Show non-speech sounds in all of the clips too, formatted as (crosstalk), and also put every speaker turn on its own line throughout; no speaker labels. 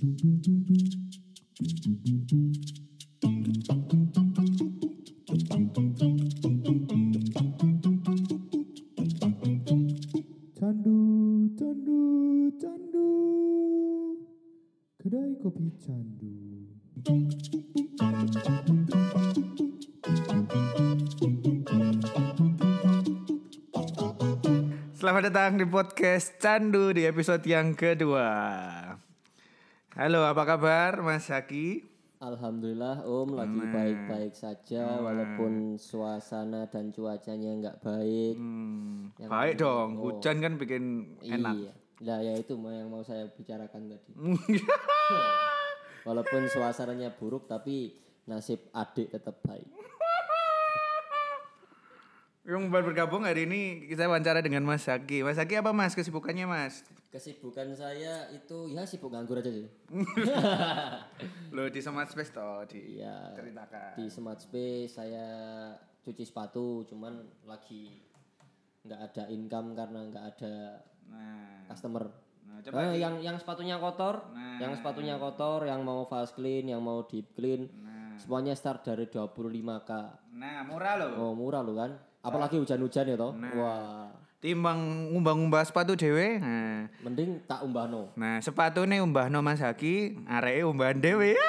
Selamat datang di podcast Candu di episode yang kedua. Halo, apa kabar Mas Haki?
Alhamdulillah Om lagi baik-baik saja walaupun suasana dan cuacanya nggak baik.
Hmm,
Yang
baik dong,
oh.
hujan kan bikin enak.
Iya. Nah ya itu yang mau saya bicarakan tadi. (laughs) Walaupun suasananya buruk tapi nasib adik tetap baik.
Yang baru bergabung hari ini kita wawancara dengan Mas Haki. Mas Haki apa Mas kesibukannya Mas?
Kesibukan saya itu ya sibuk nganggur aja sih. (laughs)
Lo di Smart Space toh di
Iya.
ceritakan.
Di Smart Space saya cuci sepatu cuman lagi nggak ada income karena nggak ada
Nah,
customer.
Nah, coba
Eh, yang yang sepatunya kotor,
Nah.
yang sepatunya kotor, yang mau fast clean, yang mau deep clean,
Nah.
semuanya start dari 25k.
nah murah loh.
Oh murah lo kan? Apalagi hujan-hujan ya toh.
Nah.
Wah,
Timbang umbang-umbah sepatu dewe. Nah,
mending tak umbahno.
nah sepatu nih umbahno Mas Haki, areke umbahan dewe. (laughs)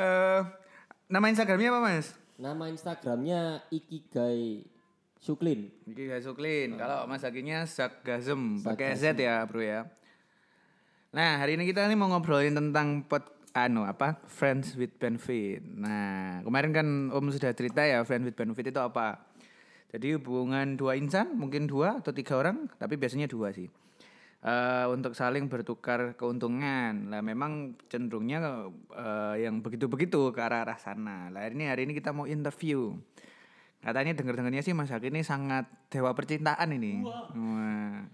Eh, nama Instagramnya apa Mas?
Nama Instagramnya Ikigai Suklin.
Iki guys Suklin. Kalau Mas Hakinya Zakgazem pakai Z ya, Bro ya. Nah, hari ini kita nih mau ngobrolin tentang pot anu apa? Friends with benefit. Nah, kemarin kan Om sudah cerita ya friends with benefit itu apa? Jadi hubungan dua insan, mungkin dua atau tiga orang, tapi biasanya dua sih. Eh, untuk saling bertukar keuntungan. Lah memang cenderungnya eh, yang begitu-begitu ke arah-arah sana. Lah ini hari ini kita mau interview. Katanya denger-dengarnya sih Mas Haki ini sangat dewa percintaan ini. Wah.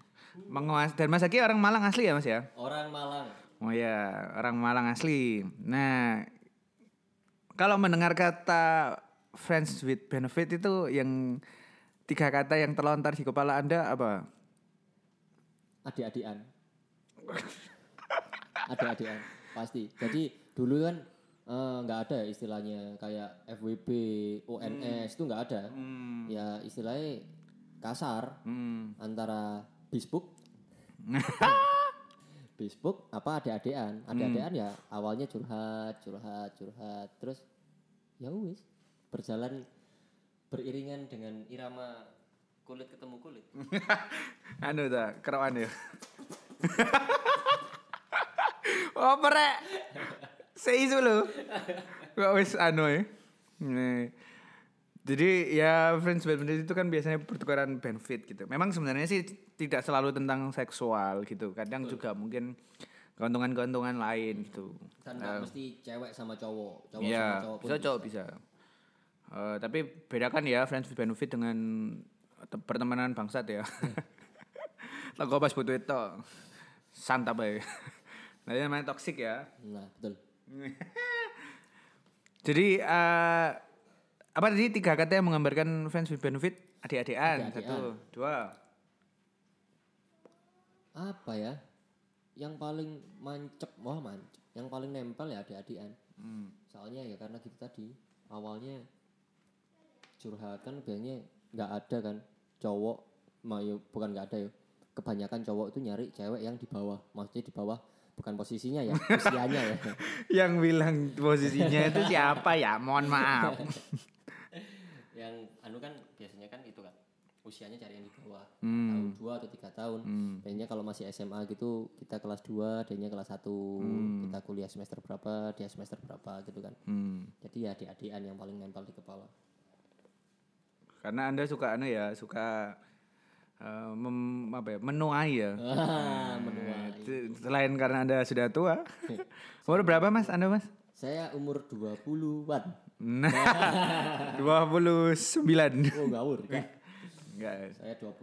Menguas dan Mas Haki orang Malang asli ya Mas ya?
Orang Malang.
Oh ya, orang Malang asli. Nah, kalau mendengar kata friends with benefit itu yang tiga kata yang terlontar di kepala Anda apa?
Adik-adikan. Adik-adikan pasti. Jadi dulu kan eh, nggak ada ya istilahnya kayak FWB, ONS itu nggak ada. Ya istilahnya kasar
Hmm.
antara bisbook (laughs) bisbook apa adik-adikan adik-adikan ya awalnya curhat curhat curhat terus ya wis berjalan beriringan dengan irama kulit ketemu kulit (laughs)
anu ta, kerawan ya. (laughs) oh, perek. Seisu lo. Kok wis anu ya. Nih. Jadi ya friends benefit itu kan biasanya pertukaran benefit gitu. Memang sebenarnya sih tidak selalu tentang seksual gitu. Kadang juga mungkin keuntungan-keuntungan lain gitu.
kan nggak mesti cewek sama cowok cowok sama
Iya,
cowok pun
bisa cowok bisa. Eh, tapi bedakan ya friends with benefit dengan te- pertemanan bangsat ya. (laughs) Lagu pas butuh itu santap ya. (laughs) Nah, ini namanya toxic ya.
nah betul (laughs)
Jadi eh, apa tadi tiga kata yang menggambarkan friends with benefit? Adik-adikan. Satu, dua.
apa ya yang paling mancep wah mancep yang paling nempel ya adik-adikan
Hmm.
soalnya ya karena kita tadi awalnya curhat. Kan biasanya nggak ada kan cowok mau ya, bukan nggak ada ya kebanyakan cowok itu nyari cewek yang di bawah. Maksudnya di bawah bukan posisinya ya (laughs) usianya ya.
Yang bilang posisinya itu (laughs) siapa ya? Mohon maaf. (laughs)
yang anu kan biasanya kan itu kan usianya cari yang di bawah.
Hmm.
tahun dua atau tiga tahun. Biasanya kalau masih SMA gitu kita kelas 2 dia kelas 1 kita kuliah semester berapa dia semester berapa gitu kan.
Hmm.
jadi ya adik-adikan yang paling nempel di kepala
Karena Anda suka anu ya, suka eh, mem- apa ya, menuai ya.
ah menuai
Itu Selain karena Anda sudah tua. (laughs) Umur berapa Mas Anda Mas?
saya umur 20-an
Nah, (laughs) 29.
oh ngawur kan
Enggak,
saya 20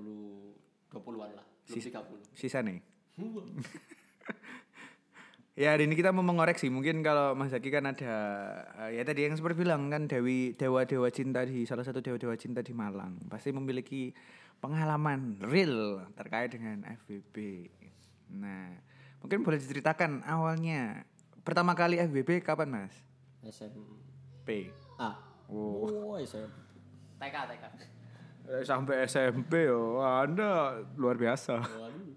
20-an lah belum 30
sisa nih. Ya, hari ini kita mau mengoreksi. Mungkin kalau Mas Zaki kan ada eh, ya tadi yang seperti bilang kan Dewi dewa-dewa cinta di salah satu dewa-dewa cinta di Malang pasti memiliki pengalaman real terkait dengan FBB. Nah, mungkin boleh diceritakan awalnya pertama kali FBB kapan mas?
SMA.
P.
Oh, SMP. TK, TK.
Eh, Sampai SMP yo, anda luar biasa.
Waduh.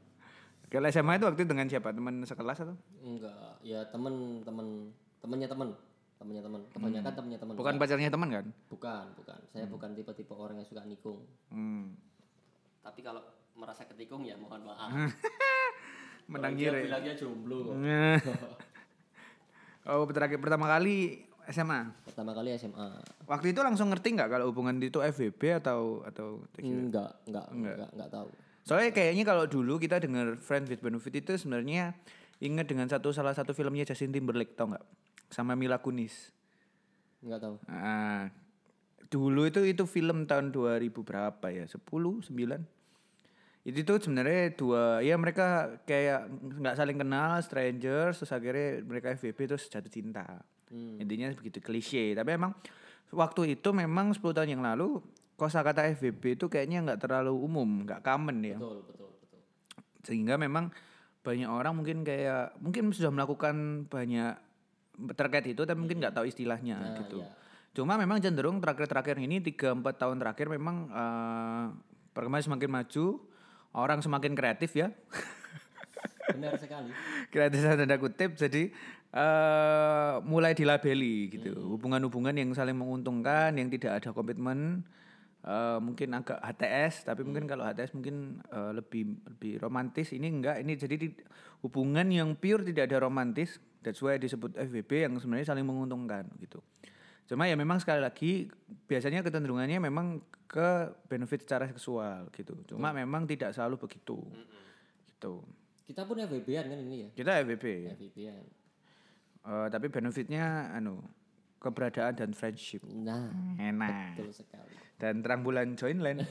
Kalau SMA itu waktu itu dengan siapa? Teman sekelas atau?
Enggak, ya temen temen temennya temen. Temennya temen. Kebanyakan temennya temen.
Bukan pacarnya teman kan?
bukan bukan. Saya bukan tipe-tipe orang yang suka nikung.
Hmm.
tapi kalau merasa ketikung ya mohon maaf. (laughs)
Menang
dia bilangnya jomblo kok. (laughs)
oh, terakhir pertama kali SMA.
pertama kali SMA
Waktu itu langsung ngerti nggak kalau hubungan itu FVB atau atau
enggak enggak. enggak enggak tahu
Soalnya kayaknya kalau dulu kita dengar Friends with Benefit itu sebenarnya ingat dengan satu salah satu filmnya Justin Timberlake tau nggak? Sama Mila Kunis.
enggak tahu
Nah, dulu itu itu film tahun 2000 berapa ya? 10, 9. Itu tuh sebenarnya dua ya mereka kayak nggak saling kenal, strangers, terus akhirnya mereka FVB terus jatuh cinta. Intinya begitu klise, tapi emang waktu itu memang 10 tahun yang lalu kosakata FVB itu kayaknya nggak terlalu umum, nggak common ya
betul betul betul
sehingga memang banyak orang mungkin kayak mungkin sudah melakukan banyak terkait itu tapi mungkin nggak tahu istilahnya
Nah,
gitu.
iya.
Cuma memang cenderung terakhir-terakhir ini 3 4 tahun terakhir memang eh perkembangan semakin maju, orang semakin kreatif ya. (laughs)
benar sekali
kreatif tanda kutip jadi eh mulai dilabeli gitu. Hubungan-hubungan yang saling menguntungkan, yang tidak ada komitmen eh mungkin agak HTS tapi mungkin kalau HTS mungkin eh, lebih lebih romantis. Ini enggak ini jadi di- hubungan yang pure tidak ada romantis. That's why disebut FWB yang sebenarnya saling menguntungkan gitu. Cuma ya memang sekali lagi biasanya kecenderungannya memang ke benefit secara seksual gitu. Cuma memang tidak selalu begitu gitu.
Kita pun FBB-an kan ini ya?
Kita FWB ya
FBB-an
Eh, tapi benefitnya anu keberadaan dan friendship.
Nah
enak.
betul sekali.
Dan terang bulan join line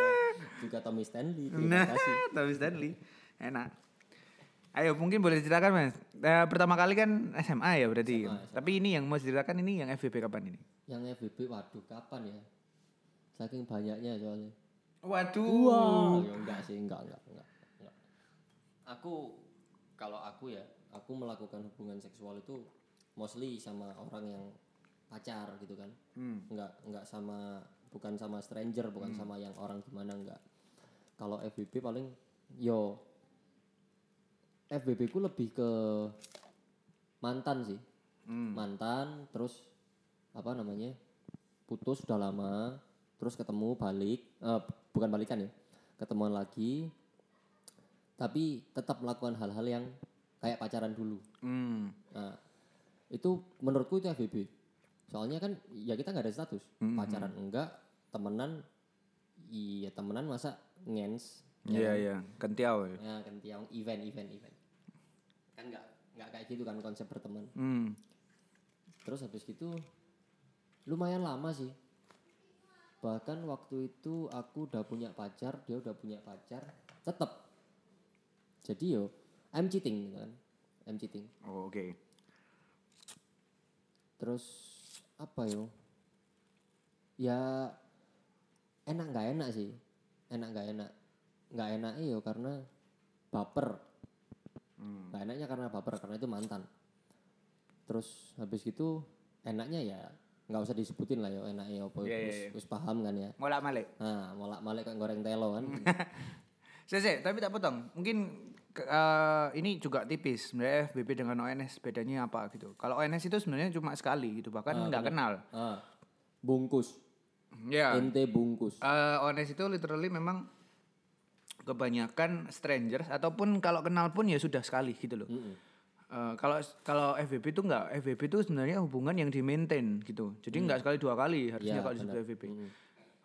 (laughs)
juga Tommy Stanley terima
nah
kasih.
Tapi Stanley. Enak. Ayo mungkin boleh diceritakan mas. Eh, pertama kali kan SMA ya berarti. Tapi ini yang mau diceritakan ini yang FVP kapan ini?
Yang FBB waduh kapan ya? Saking banyaknya soalnya.
Waduh.
Wah, ya enggak sih, enggak, enggak, enggak, enggak. Aku kalau aku ya, aku melakukan hubungan seksual itu mostly sama orang yang pacar gitu kan. Enggak, enggak sama bukan sama stranger, bukan sama yang orang gimana enggak. Kalau FBB paling yo FBB ku lebih ke mantan sih. Mantan terus apa namanya? putus udah lama, terus ketemu balik, eh, bukan balikan ya, ketemuan lagi, tapi tetap melakukan hal-hal yang kayak pacaran dulu.
hmm.
Nah, itu menurutku itu FBB. Soalnya kan ya kita nggak ada status, pacaran enggak, temenan, iya temenan masa ngens,
iya iya kentiau ya
ya kan tiang event event event, kan nggak nggak kayak gitu kan konsep berteman.
hmm.
Terus habis gitu lumayan lama sih. Bahkan waktu itu aku udah punya pacar, dia udah punya pacar, tetap. Jadi yo, I'm cheating gitu kan. I'm cheating.
oh, oke
Terus apa yo? Ya enak nggak enak sih. Enak nggak enak. Nggak enak yo karena baper. Nggak enaknya karena baper karena itu mantan. Terus habis gitu enaknya ya nggak usah disebutin lah yo enaknya apa
Iya, iya,
wis
iya.
wis paham kan ya.
molak malik
Nah, molak malik kayak goreng telo kan. (laughs)
Sese, tapi tak potong. Mungkin eh, ini juga tipis. Sebenarnya FBB dengan ONS bedanya apa gitu. Kalau ONS itu sebenarnya cuma sekali gitu, bahkan nggak kenal.
ah, bungkus.
Ya.
Ente bungkus.
Eh, ONS itu literally memang kebanyakan strangers ataupun kalau kenal pun ya sudah sekali gitu loh. Eh, kalau kalau FVB itu enggak, FVB itu sebenarnya hubungan yang di maintain gitu. Jadi enggak sekali dua kali harusnya
Ya,
kalau disebut FVB.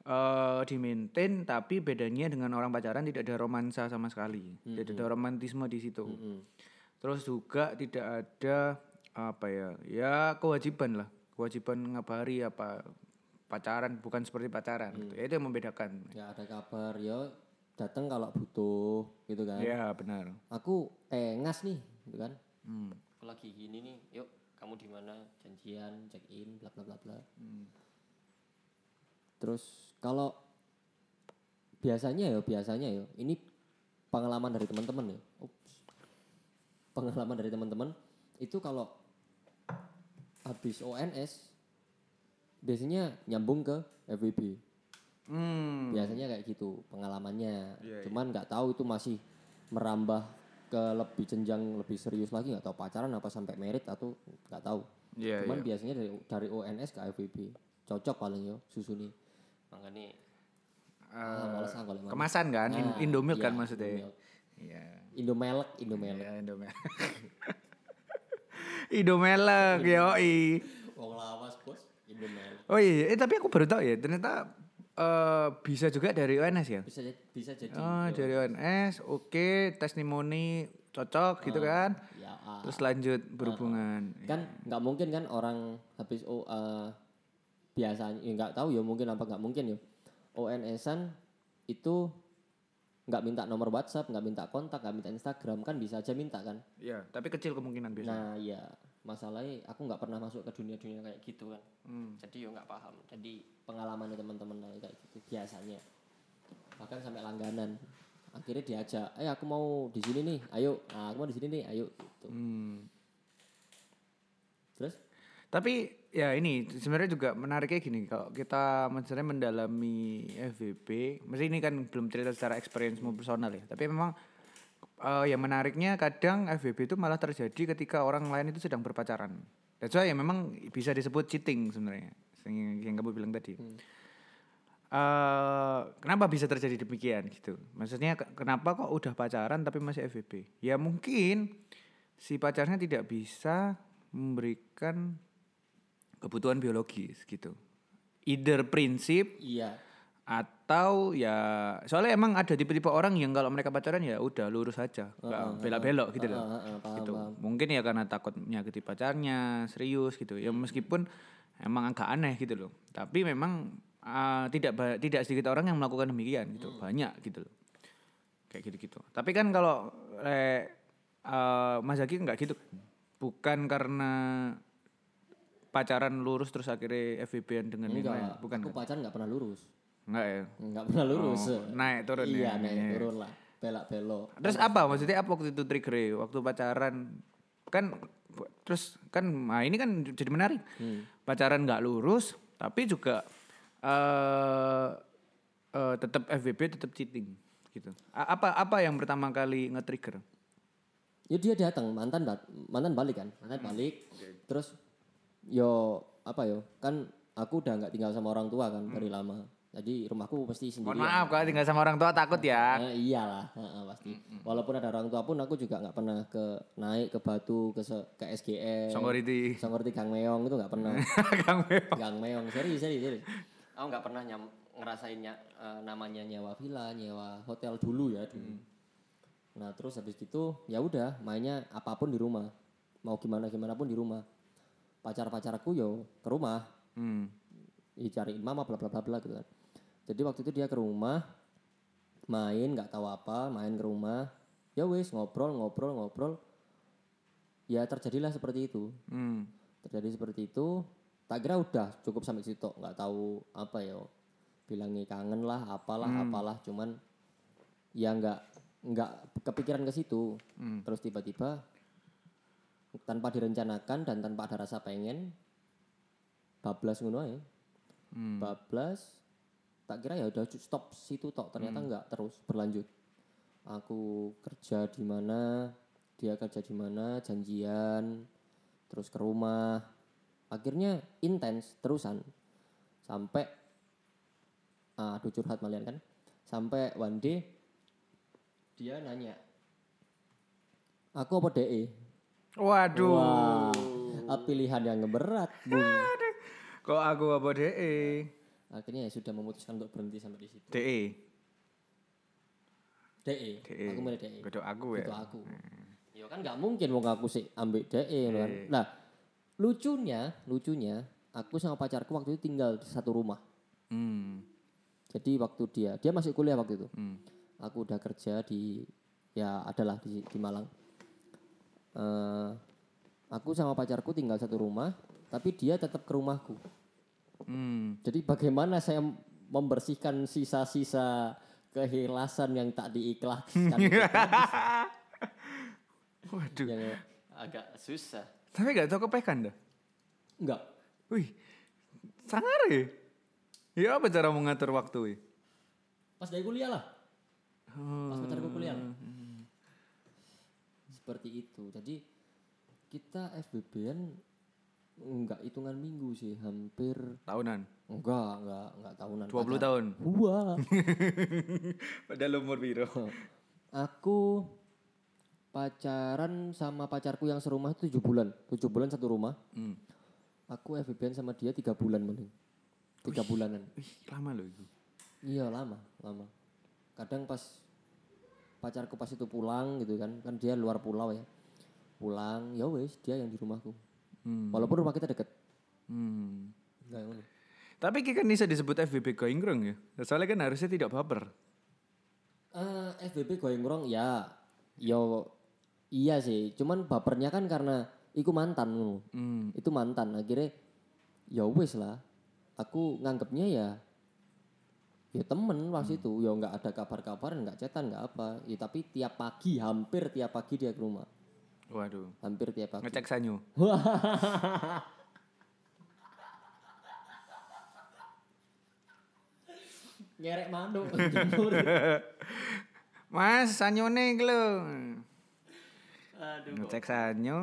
Eh di maintain tapi bedanya dengan orang pacaran tidak ada romansa sama sekali. Tidak ada romantisme di situ. Terus juga tidak ada apa ya? Ya kewajiban lah. Kewajiban ngabari apa pacaran bukan seperti pacaran gitu. Ya, itu yang membedakan.
Ya ada kabar yo datang kalau butuh gitu kan.
Ya benar.
Aku eh ngas nih gitu kan.
Hmm.
Aku lagi gini nih, yuk kamu di mana janjian check in bla bla bla bla. Terus kalau biasanya ya biasanya ya ini pengalaman dari teman-teman ya. Ups. pengalaman dari teman-teman itu kalau habis ONS biasanya nyambung ke FWB.
Hmm.
Biasanya kayak gitu pengalamannya.
Iya,
Cuman nggak tahu itu masih merambah ke lebih jenjang lebih serius lagi nggak tahu pacaran apa sampai merit atau nggak tahu.
Iya,
Cuman
iya.
biasanya dari dari ONS ke FWB cocok paling yo susuni. Makanya ah, males ah kalau emang.
Kemasan kan,
Nah,
Indomilk
iya,
kan maksudnya.
Indomilk.
Iya.
Indomelek, Indomelek.
Iya, Indomilk. (laughs) Indomilk, yoi.
Wong lawas bos, Indomelek.
Oh iya, eh, tapi aku baru tahu ya, ternyata eh, bisa juga dari ONS ya.
Bisa bisa jadi.
Oh, dari ONS, oke, testimoni cocok gitu kan.
Ya, ah.
Terus lanjut berhubungan.
kan nggak mungkin kan orang habis O eh, biasanya ya nggak tahu ya mungkin apa nggak mungkin ya. ONS-an itu nggak minta nomor WhatsApp nggak minta kontak nggak minta Instagram kan bisa aja minta kan.
Iya, tapi kecil kemungkinan bisa.
nah ya masalahnya aku nggak pernah masuk ke dunia dunia kayak gitu kan.
Hmm.
jadi yo nggak paham. Jadi pengalaman teman-teman kayak gitu biasanya. Bahkan sampai langganan. Akhirnya diajak eh aku mau di sini nih ayo. Nah, aku mau di sini nih ayo gitu.
Hmm.
terus
Tapi ya ini sebenarnya juga menariknya gini kalau kita sebenarnya mendalami FVP, mesti ini kan belum cerita secara experience-mu personal ya. Tapi memang eh, yang menariknya kadang FVP itu malah terjadi ketika orang lain itu sedang berpacaran. That's why ya memang bisa disebut cheating sebenarnya. Yang, yang kamu bilang tadi. Eh, kenapa bisa terjadi demikian gitu? Maksudnya ke- kenapa kok udah pacaran tapi masih FVP? Ya mungkin si pacarnya tidak bisa memberikan kebutuhan biologis gitu. Either prinsip
iya
atau ya soalnya emang ada tipe-tipe orang yang kalau mereka pacaran ya udah lurus aja, nggak belok-belok gitu loh.
Heeh, heeh, paham,
gitu.
paham.
Mungkin ya karena takut menyakiti pacarnya, serius gitu. Ya meskipun emang agak aneh gitu loh. Tapi memang ah, tidak tidak sedikit orang yang melakukan demikian gitu. Banyak gitu loh. Kayak gitu-gitu. Tapi kan kalau eh, eh, Mas Zaki nggak gitu. Bukan karena pacaran lurus terus akhirnya FVP-an dengan lain.
enggak
Bukan
aku
kan?
pacaran nggak pernah lurus
Enggak ya.
nggak pernah lurus
Oh, naik turun
iya
ya.
naik
Iya.
turun lah belak belok
Terus apa maksudnya apa waktu itu trigger waktu pacaran kan terus kan nah ini kan jadi menarik.
Hmm.
Pacaran nggak lurus tapi juga eh eh, tetap FVP tetap cheating gitu. A- apa apa yang pertama kali nge-trigger?
ya dia datang mantan mantan balik kan mantan
Hmm.
balik terus yo apa yo? Kan aku udah nggak tinggal sama orang tua kan dari lama. Jadi rumahku pasti
Hmm. Mohon maaf kalau tinggal sama orang tua takut ya.
Eh, iyalah heeh, pasti.
Hmm,
walaupun ada orang tua pun aku juga nggak pernah ke naik ke batu ke ke SGM
Songoriti.
Songoriti Gang Meong itu nggak pernah. (laughs)
Kang Meo.
Gang Meong serius serius serius. Aku nggak pernah nyam, ngerasain nya- eh, namanya nyewa villa nyewa hotel dulu ya dulu. Nah terus habis itu ya udah mainnya apa pun di rumah. Mau gimana gimana pun di rumah pacar pacarku yo ke rumah.
Hmm.
dicariin mama bla bla bla bla gitu kan. Jadi waktu itu dia ke rumah main nggak tahu apa main ke rumah. Ya wes ngobrol ngobrol ngobrol. Ya terjadilah seperti itu.
Hmm.
terjadi seperti itu. Tak kira udah cukup sampai situ nggak tahu apa ya bilangnya kangen lah apalah apalah cuman ya nggak nggak kepikiran ke situ. Terus tiba-tiba tanpa direncanakan dan tanpa ada rasa pengen bablas ngono ae.
Hmm.
bablas tak kira ya udah stop situ tok ternyata nggak terus berlanjut. Aku kerja di mana dia kerja di mana janjian terus ke rumah. Akhirnya intens terusan. Sampai ah, aduh curhat malian kan. Sampai one day dia nanya aku apa DE
Waduh.
wah ah, pilihan yang berat bung
Kok aku apa DE?
akhirnya ya sudah memutuskan untuk berhenti sampai di situ
DE.
DE,
DE.
aku milih DE
Kodok aku ya.
itu aku ya kan nggak mungkin mau aku sih ambil DE kan nah lucunya lucunya aku sama pacarku waktu itu tinggal di satu rumah
Hmm.
jadi waktu dia dia masih kuliah waktu itu
Hmm.
aku udah kerja di ya adalah di, di Malang Eh, aku sama pacarku tinggal satu rumah tapi dia tetap ke rumahku
Hmm.
jadi bagaimana saya membersihkan sisa-sisa kehilasan yang tak diikhlaskan? (laughs)
Waduh.
yang agak susah.
Tapi gak tau kepekan dah.
Enggak.
Wih, sangar ya. Ya apa cara mengatur waktu wih?
Pas dari kuliah lah. Pas pacarku kuliah lah. Seperti itu. Jadi kita FBB-an enggak hitungan minggu sih, hampir
Tahunan.
enggak, enggak, enggak tahunan.
20
Pacar-
tahun.
Wah. (laughs)
Padahal umur biro. (laughs)
Aku pacaran sama pacarku yang serumah itu 7 bulan. 7 bulan satu rumah.
Hmm.
Aku FBB-an sama dia 3 bulan mending. 3 bulanan.
Wih, lama loh itu.
Iya lama, lama. Kadang pas pacarku pas itu pulang gitu kan, kan dia luar pulau ya. Pulang, ya wes dia yang di rumahku.
Hmm.
Walaupun rumah kita deket.
Hmm.
Enggak yang ngono.
Tapi kan bisa disebut FBB goinggrong ya. Soalnya kan harusnya tidak baper.
Eh, FBB goyang ngrong ya, yo iya sih. Cuman bapernya kan karena iku mantan.
Hmm.
Itu mantan. Akhirnya ya wes lah. Aku nganggapnya ya ya temen waktu itu ya nggak ada kabar-kabaran nggak cetan nggak apa ya tapi tiap pagi hampir tiap pagi dia ke rumah
Waduh.
hampir tiap pagi
Ngecek sanyo. (laughs)
nyerek jemur (laughs)
Mas, iki lho.
aduh
Ngecek sanyo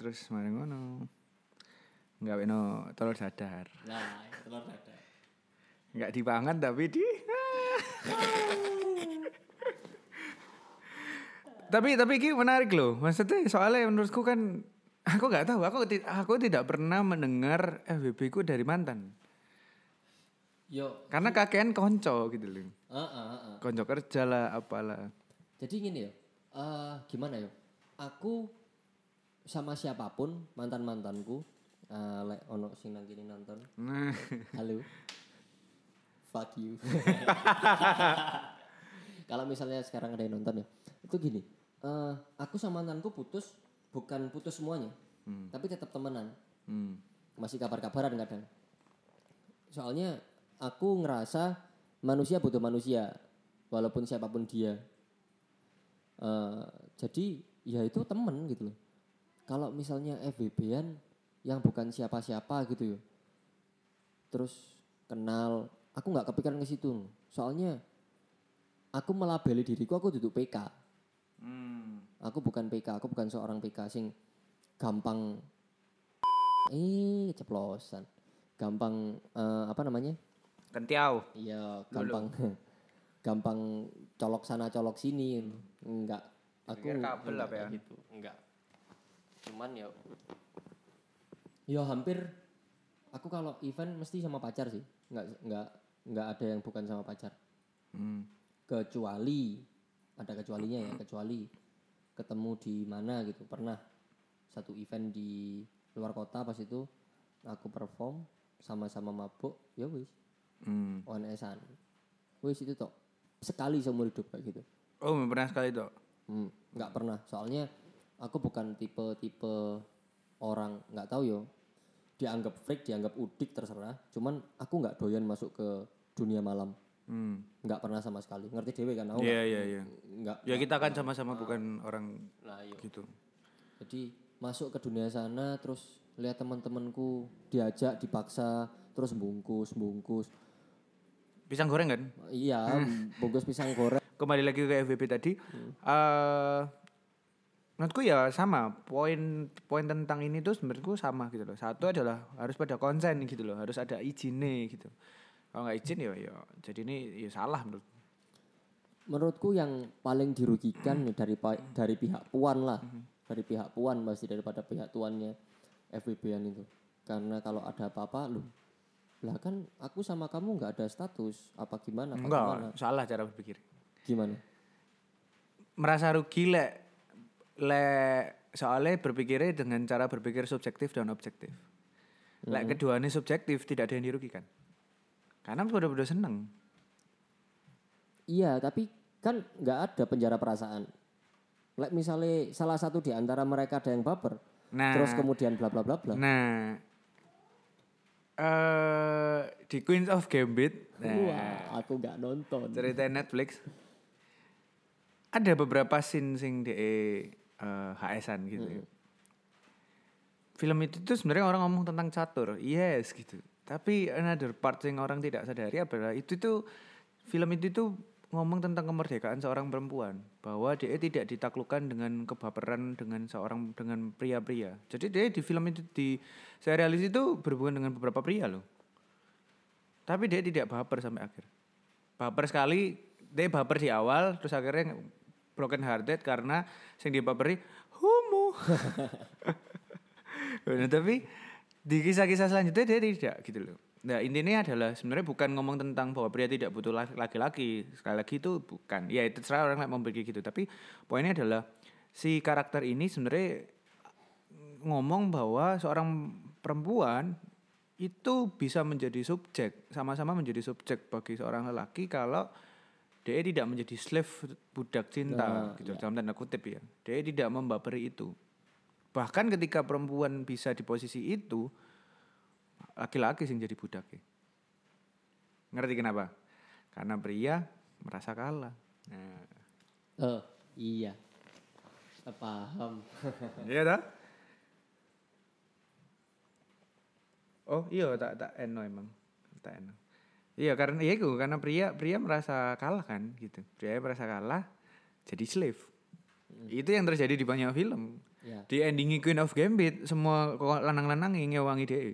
terus mari ngono. Enggak no telur dadar.
nah telur dadar
Enggak dipangan tapi di Tapi tapi ini menarik loh. Maksudnya soalnya menurutku kan aku nggak tahu. Aku aku tidak pernah mendengar FBB ku dari mantan.
yo
Karena kakean konco gitu loh.
ah ah ah
Konco kerja lah apalah.
jadi gini ya eh gimana ya aku sama siapa pun mantan mantanku eh lek ono sing nang nonton
Nah,
halo fuck you. (laughs) (laughs) Kalau misalnya sekarang ada yang nonton ya itu gini eh aku sama mantanku putus bukan putus semuanya tapi tetap temenan.
Hmm.
masih kabar-kabaran kadang. Soalnya aku ngerasa manusia butuh manusia walaupun siapa pun dia. Eh, jadi ya itu temen gitu loh. Kalau misalnya FBB-an yang bukan siapa-siapa gitu ya terus kenal aku nggak kepikiran ke situ. Soalnya aku melabeli diriku aku duduk PK
Hmm.
aku bukan PK aku bukan seorang PK sing gampang eh ceplosan gampang eh, apa namanya?
Kentiau.
iya gampang (laughs) gampang colok sana colok sini. Enggak aku
Pikir kabel
enggak
apa ya?
gitu. Enggak cuman ya ya hampir aku kalau event mesti sama pacar sih. Enggak enggak enggak ada yang bukan sama pacar.
Hmm.
kecuali ada kecualinya ya kecuali ketemu di mana gitu. Pernah satu event di luar kota pas itu aku perform sama-sama mabuk ya wis.
Hmm.
ONS-an wis itu tok sekali seumur hidup kayak gitu.
Oh, pernah sekali tuh.
hmm, nggak pernah. Soalnya aku bukan tipe-tipe orang nggak tahu yo. Dianggap freak dianggap udik terserah. Cuman aku nggak doyan masuk ke dunia malam
Hmm.
nggak pernah sama sekali ngerti dewe kan aku
Iya, iya, iya.
nggak
Ya kita kan sama-sama bukan orang
nah yuk
gitu.
jadi masuk ke dunia sana terus lihat teman-temanku diajak dipaksa terus bungkus bungkus
Pisang goreng kan?
iya (laughs) bungkus pisang goreng
Kembali lagi ke FBB tadi. eh menurutku ya sama. Poin poin tentang ini tuh menurutku sama gitu loh. Satu adalah harus pada konsen gitu loh. Harus ada izinnya gitu. Kalau nggak izin ya ya jadi ini ya salah menurut.
menurutku yang paling dirugikan nih dari pa- dari pihak puan lah dari pihak puan pasti daripada pihak tuannya FBB-an itu karena kalau ada apa-apa lu lah kan aku sama kamu nggak ada status apa gimana apa gimana
Enggak, salah cara berpikir.
gimana
Merasa rugi lek lek soalnya berpikirnya dengan cara berpikir subjektif dan objektif. Lek keduanya subjektif tidak ada yang dirugikan. Karena benar-benar seneng.
Iya, tapi kan nggak ada penjara perasaan. Like misalnya salah satu di antara mereka ada yang baper,
Nah,
terus kemudian bla bla bla bla.
Nah, eh di Queens of Gambit, nah,
Wah, aku nggak nonton.
cerita Netflix, ada beberapa scene sing de eh, HS-an gitu. ya. Film itu tuh sebenarnya orang ngomong tentang catur, yes gitu. Tapi another part yang orang tidak sadari adalah itu tuh film itu tuh ngomong tentang kemerdekaan seorang perempuan bahwa dia tidak ditaklukkan dengan kebaperan dengan seorang dengan pria-pria. Jadi dia di film itu di serialis itu berhubungan dengan beberapa pria loh. Tapi dia tidak baper sampai akhir. Baper sekali, dia baper di awal, terus akhirnya broken hearted karena sing dibaperi homo. (laughs) Nah, tapi di kisah-kisah selanjutnya dia tidak gitu loh. Nah intinya adalah sebenarnya bukan ngomong tentang bahwa pria tidak butuh la- laki-laki. Sekali lagi itu bukan. Ya itu terserah orang yang pergi gitu. Tapi poinnya adalah si karakter ini sebenarnya ngomong bahwa seorang perempuan itu bisa menjadi subjek, sama-sama menjadi subjek bagi seorang lelaki kalau dia tidak menjadi slave budak cinta
Nah,
gitu
iya.
dalam tanda kutip ya. Dia tidak membaperi itu. Bahkan ketika perempuan bisa di posisi itu laki-laki sing jadi budak Ngerti kenapa? Karena pria merasa kalah. Nah,
Oh, iya. Paham. (laughs)
iya dah? Oh iya tak tak eno emang tak eno. Iya karena iya itu karena pria pria merasa kalah kan gitu. Pria merasa kalah jadi slave. Itu yang terjadi di banyak film.
Ya.
Di endingnya Queen of Gambit semua lanang-lanang yang ngewangi dia.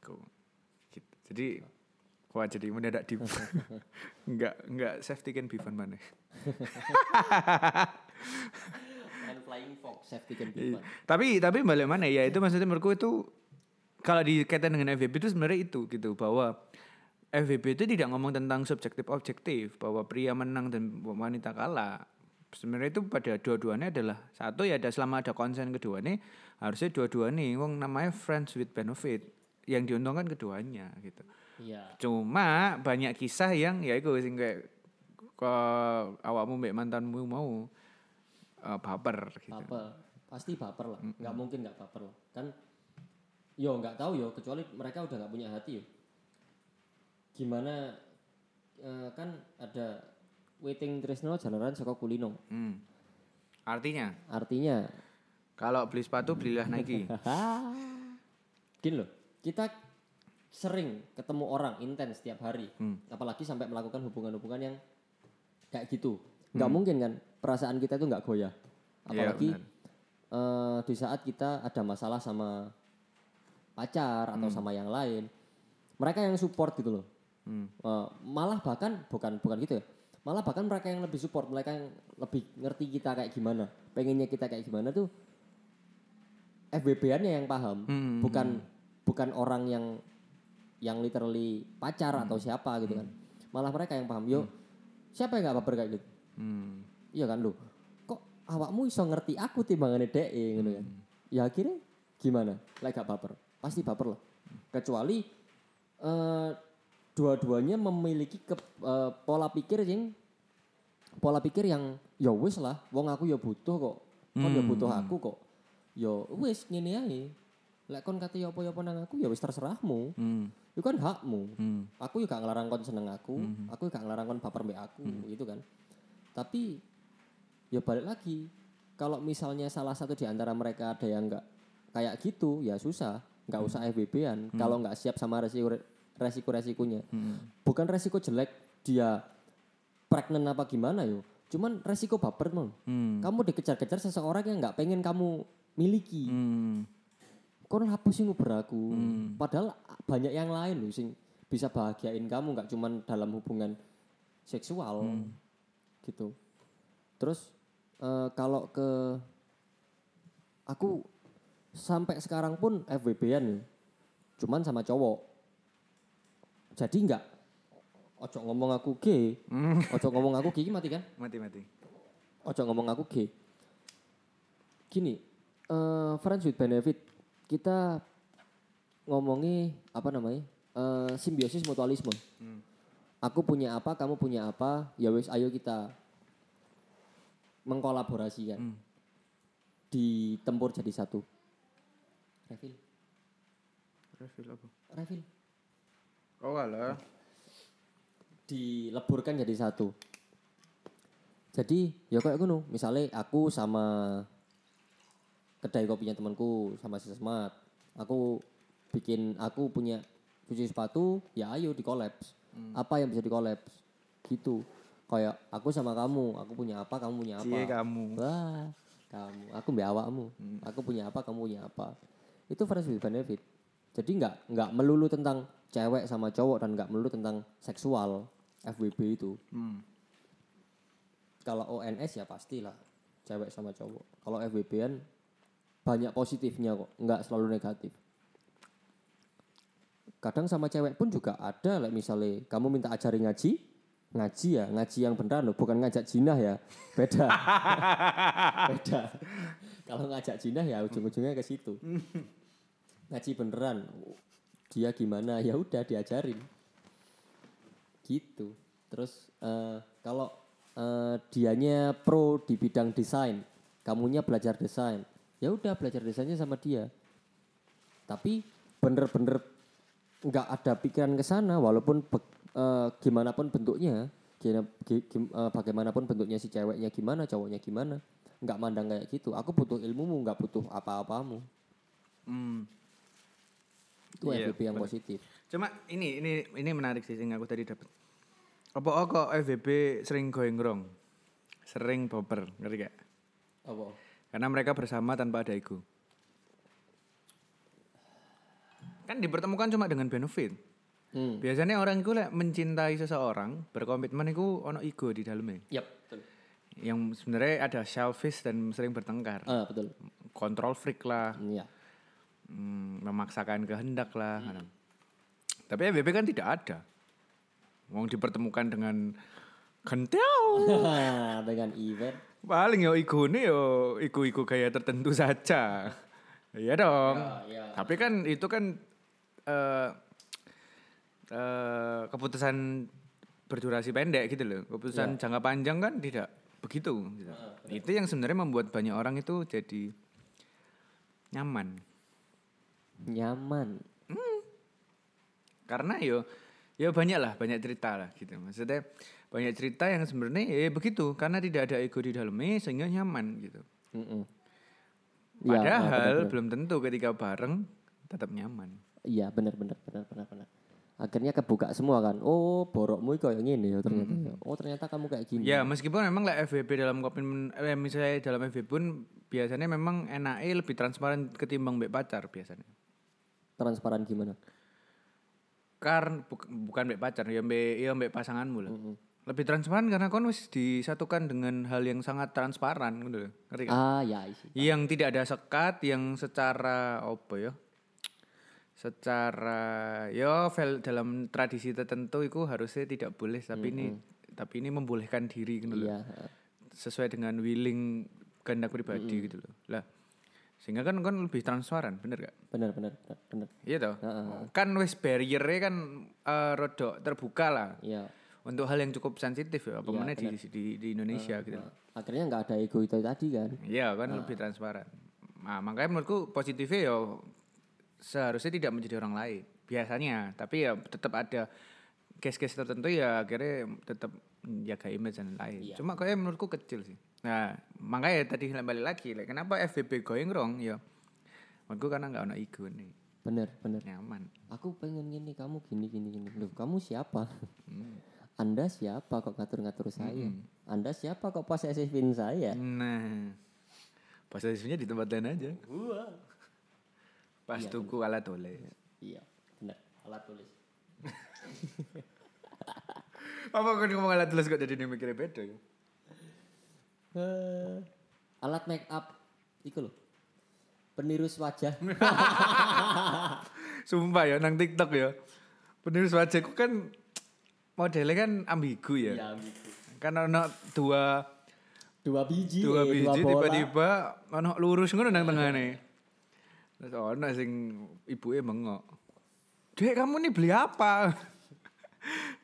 Kok gitu. Jadi Wah jadi mendadak di (laughs) enggak enggak safety can be fun mana.
And flying fox safety can be
Iya.
fun.
Tapi tapi balik mana ya itu maksudnya menurutku itu kalau dikaitkan dengan FVB itu sebenarnya itu gitu bahwa FVB itu tidak ngomong tentang subjektif objektif bahwa pria menang dan wanita kalah. Sebenarnya itu pada dua-duanya adalah satu ya ada selama ada konsen kedua nih harusnya dua-duanya wong namanya friends with benefit yang diuntungkan keduanya gitu.
Iya.
Cuma banyak kisah yang ya itu sing kayak ke awakmu mbek mantanmu mau eh, baper gitu.
Baper. Pasti baper lah. Nggak mungkin nggak baper lah. Kan yo nggak tahu yo kecuali mereka udah nggak punya hati yo. Gimana eh, kan ada waiting tresno jalanan saka kulino.
Hmm. Artinya
Artinya
kalau beli sepatu belilah Nike. (laughs)
Gini loh, kita sering ketemu orang intens setiap hari,
Hmm.
apalagi sampai melakukan hubungan-hubungan yang kayak gitu. Nggak mungkin kan perasaan kita itu nggak goyah,
Hmm. Iya,
apalagi
benar.
eh, di saat kita ada masalah sama pacar atau sama yang lain, mereka yang support gitu loh.
Hmm.
Eh, malah bahkan bukan bukan gitu ya, malah bahkan mereka yang lebih support, mereka yang lebih ngerti kita kayak gimana, pengennya kita kayak gimana tuh FBB-annya yang paham,
Hmm.
bukan bukan orang yang yang literally pacar atau siapa gitu kan. Malah mereka yang paham. Yo, siapa yang nggak baper kayak gitu?
Hmm.
Iya kan lu. Kok awakmu iso ngerti aku timbangane dhek gitu kan. Ya akhirnya gimana? Lek gak baper. Pasti baper lah. Kecuali eh dua-duanya memiliki ke- eh, pola pikir yang pola pikir yang ya wis lah, wong aku ya butuh kok. Kon ya butuh aku kok. Ya wis ngene ae. Lek kon kate ya apa-apa nang aku ya wis terserahmu.
Hmm.
Itu kan hakmu.
Hmm.
Aku juga gak ngelarang kon seneng aku, aku juga gak ngelarang kon baper mbek aku, gitu kan. Tapi ya balik lagi, kalau misalnya salah satu di antara mereka ada yang nggak kayak gitu, ya susah, nggak usah FBB-an. Kalau nggak siap sama resiko resiko resikonya, bukan resiko jelek dia pregnant apa gimana yo, cuman resiko baper non.
Hmm.
Kamu dikejar-kejar seseorang yang nggak pengen kamu miliki.
Hmm.
kono apa sih aku. Padahal banyak yang lain loh sing bisa bahagiain kamu nggak cuman dalam hubungan seksual gitu. Terus eh, kalau ke aku sampai sekarang pun FWB-an cuman sama cowok jadi nggak ojo ngomong aku gay ojo ngomong aku gay mati kan
Mati mati.
ojo ngomong aku gay. Gini, eh friends with benefit kita ngomongi apa namanya eh simbiosis mutualisme. Aku punya apa, kamu punya apa, ya wis ayo kita mengkolaborasikan.
Hmm.
Ditempur jadi satu. Refill,
Refill apa?
refill.
Oh alah.
Dileburkan jadi satu. Jadi ya kayak ngono, misalnya aku sama kedai kopinya temanku sama si Smart. Aku bikin aku punya cuci sepatu, ya ayo di kolaps. Apa yang bisa di kolaps? Gitu. Kayak aku sama kamu, aku punya apa, kamu punya apa.
Cie kamu.
Wah, kamu. Aku mbak awakmu. Aku punya apa, kamu punya apa. Itu friends with benefit. Jadi nggak nggak melulu tentang cewek sama cowok dan nggak melulu tentang seksual FWB itu.
Hmm.
Kalau ONS ya pastilah cewek sama cowok. Kalau FWB kan banyak positifnya kok, nggak selalu negatif. Kadang sama cewek pun juga ada, like misalnya kamu minta ajari ngaji, ngaji ya, ngaji yang beneran loh, bukan ngajak jinah ya, beda. (laughs) beda. Kalau ngajak jinah ya ujung-ujungnya ke situ. (laughs) Ngaji beneran, dia gimana ya udah diajarin. Gitu. Terus eh, kalau eh, dianya pro di bidang desain, kamunya belajar desain, ya udah belajar desainnya sama dia. Tapi bener-bener nggak ada pikiran ke sana walaupun be- eh, gimana pun bentuknya gina- gi- gim- eh, bagaimanapun bentuknya si ceweknya gimana cowoknya gimana nggak mandang kayak gitu aku butuh ilmumu nggak butuh apa-apamu
Hmm.
Itu
Iya,
FVP yang positif
Cuma ini ini ini menarik sih yang aku tadi dapat. Apa oh, kok FVB sering going wrong? Sering baper, ngerti gak?
apa
Karena mereka bersama tanpa ada ego. Kan dipertemukan cuma dengan benefit.
hmm.
Biasanya orang itu lek mencintai seseorang, berkomitmen itu ono ego di dalamnya.
yep betul
Yang sebenarnya ada selfish dan sering bertengkar.
ah betul
Kontrol freak lah,
iya
hmm, memaksakan kehendak lah. kadang. Tapi FVB kan tidak ada. Mau dipertemukan dengan gentel. (laughs)
dengan event
Paling ya igone yo iku-iku gaya tertentu saja. (laughs) Iya dong.
iya.
Tapi kan itu kan eh eh, keputusan berdurasi pendek gitu loh. Keputusan jangka panjang kan tidak begitu. gitu. itu yang sebenarnya membuat banyak orang itu jadi nyaman.
Nyaman
Karena yo ya banyak lah, banyak cerita lah gitu. Maksudnya banyak cerita yang sebenarnya ya begitu karena tidak ada ego di dalamnya sehingga nyaman gitu.
Iya, ah,
Padahal
benar-benar.
belum tentu ketika bareng tetap nyaman.
Iya benar benar benar benar benar. Akhirnya kebuka semua kan. Oh borokmu kayak gini ya ternyata. ya. Oh ternyata kamu kayak gini.
Ya meskipun memang lah FVP dalam komitmen eh, misalnya dalam FVP pun biasanya memang enaknya lebih transparan ketimbang mbak pacar biasanya.
Transparan gimana?
Karena bukan mbak pacar ya mbak ya mbak pasanganmu lah. Lebih transparan karena kon wis disatukan dengan hal yang sangat transparan gitu loh. Ngerti kan?
Ah ya isi.
Yang tidak ada sekat yang secara apa ya? Secara ya dalam tradisi tertentu itu harusnya tidak boleh tapi ini tapi ini membolehkan diri gitu loh.
Iya.
sesuai dengan willing kehendak pribadi gitu loh. Lah sehingga kan kan lebih transparan, bener gak?
Benar benar benar benar.
Iya toh. Kan wis barrier-nya kan eh, rodok terbuka lah
Iya.
untuk hal yang cukup sensitif ya, apa mana di, di di Indonesia gitu.
Akhirnya nggak ada ego itu tadi kan.
Iya kan lebih transparan. Nah, makanya menurutku positifnya ya seharusnya tidak menjadi orang lain biasanya, tapi ya tetap ada case-case tertentu ya akhirnya tetap menjaga image dan lain. Cuma kayak menurutku kecil sih. Nah, makanya tadi balik lagi, like, kenapa FVP going wrong ya? Menurutku karena nggak ada ego nih,
Benar benar.
nyaman.
Aku pengen gini kamu gini gini gini. Loh, kamu siapa? Anda siapa kok ngatur-ngatur saya? Anda siapa kok posesifin saya?
Nah, posisinya di tempat lain aja. Pas tuku alat tulis.
Iya, benar. Alat tulis. (laughs)
Apa kan ngomong alat tulis kok jadi ini mikirnya beda ya?
Eh, alat make up itu loh. Penirus wajah. (laughs)
Sumpah ya nang TikTok ya. Penulis wajahku kan modelnya kan ambigu ya.
ya gitu.
Kan ono dua
Dua biji,
dua
eh,
biji tiba-tiba ono lurus ngono nang tengahne. Terus ono sing ibuke mengok. Dek kamu nih beli apa? (laughs)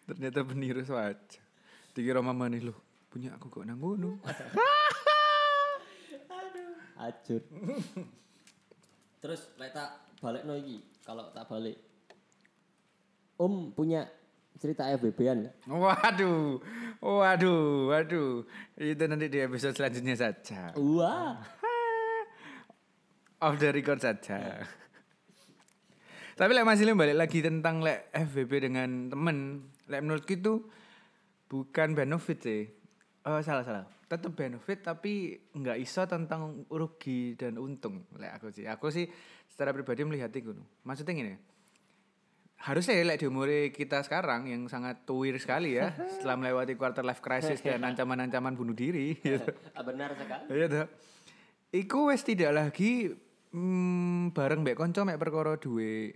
Ternyata penirus wajah. Dikira mama nih loh punya aku kok nang ngono. (laughs)
Ajur. Terus lek tak balik no iki, kalau tak balik. Om punya cerita FBB-an ya?
Waduh, waduh, waduh. Itu nanti di episode selanjutnya saja.
Wah. (laughs)
Off the record saja. Tapi lek masih balik lagi tentang lek FVP dengan temen, lek menurutku itu bukan benefit sih. Oh, salah salah. Tetap benefit tapi nggak iso tentang rugi dan untung. Lek aku sih. Aku sih secara pribadi melihat itu. Maksudnya gini. Harusnya ya, lek di umur kita sekarang yang sangat tuir sekali ya (laughs) setelah melewati quarter life crisis dan ancaman-ancaman bunuh diri (laughs) gitu.
Ah, Benar sekali.
Iya toh. Iku wis tidak lagi mm, bareng mbek kanca mek perkara duwe.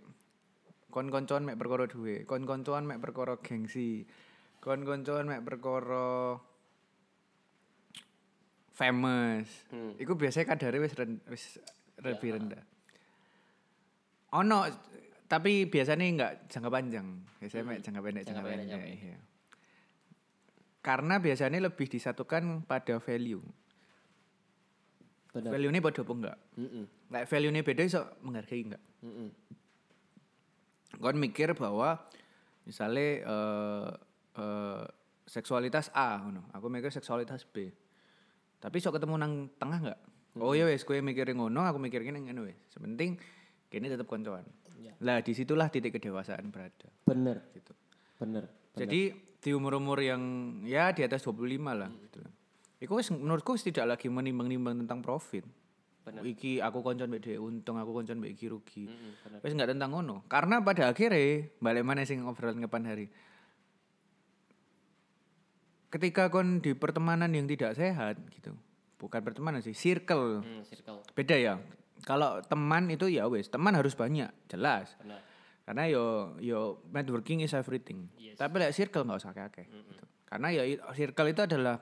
Kon-koncoan mek perkara duwe, kon-koncoan mek perkara gengsi. Kon-koncoan mek perkara famous.
Hmm.
Iku biasanya kadare wis ren- wis lebih rendah. Ono tapi biasanya enggak jangka panjang. Biasanya mek jangka pendek,
Jangka
jangka
pendek,
pendek.
jangka
iya. Karena biasanya lebih disatukan pada value.
Benar.
Value ini pada apa enggak?
Mm-mm.
Like value ini beda iso menghargai enggak?
Mm-mm.
Kon mikir bahwa misalnya eh eh, seksualitas A ngono, aku mikir seksualitas B. Tapi iso ketemu nang tengah enggak? Oh ya wes, kowe mikirin ngono, aku mikirin ngono wes. Sepenting kini tetap koncoan.
Ya.
Lah di situlah titik kedewasaan berada.
Bener.
Gitu.
Bener.
Jadi di umur-umur yang ya di atas 25 lah gitu. Iku menurutku tidak lagi menimbang-nimbang tentang profit.
Bener.
Iki aku koncon mbek untung, aku koncon mbek iki rugi.
Bener.
Wis enggak tentang ngono. Karena pada akhirnya balik mana sing obrolan ngepan hari. Ketika kon di pertemanan yang tidak sehat gitu. Bukan pertemanan sih, circle.
Hmm, circle.
Beda ya. Kalau teman itu ya wes, teman harus banyak, jelas.
Benar.
Karena yo yo networking is everything.
Yes.
Tapi like circle nggak usah akeh gitu. Karena ya circle itu adalah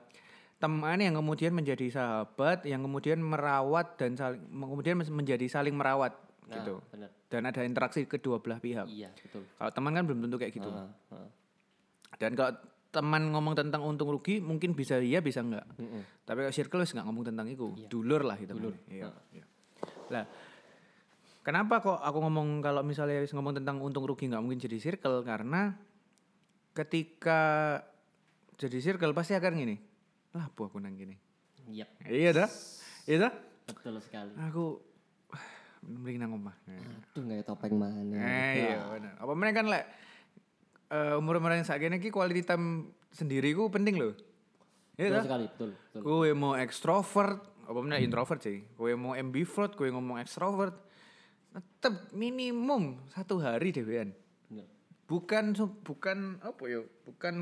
teman yang kemudian menjadi sahabat, yang kemudian merawat dan saling kemudian menjadi saling merawat
Nah,
gitu.
benar.
Dan ada interaksi kedua belah pihak.
Iya, betul.
Kalau teman kan belum tentu kayak gitu.
Ah, ah.
Dan kalau teman ngomong tentang untung rugi mungkin bisa iya bisa enggak.
Mm-mm.
Tapi kalau circle nggak ngomong tentang itu. Dulur lah itu. Dulur. Iya. iya. Lah, kenapa kok aku ngomong kalau misalnya ngomong tentang untung rugi nggak mungkin jadi circle karena ketika jadi circle pasti akan gini. Lah, aku nang gini.
Yap,
Iya dah. Iya dah.
betul sekali.
Aku (sighs) mending nang omah.
Aduh, nggak topeng mana.
Eh, iya benar. Apa meneh kan lek eh, umur-umur yang saat ini quality time sendiri ku penting loh. Iya
Betul
dah.
sekali, betul, betul.
Kowe mau ekstrovert, apa meneh introvert sih. Kowe mau ambivert, kowe ngomong ekstrovert. Tetep minimum satu hari dewean. Bukan bukan apa ya? Bukan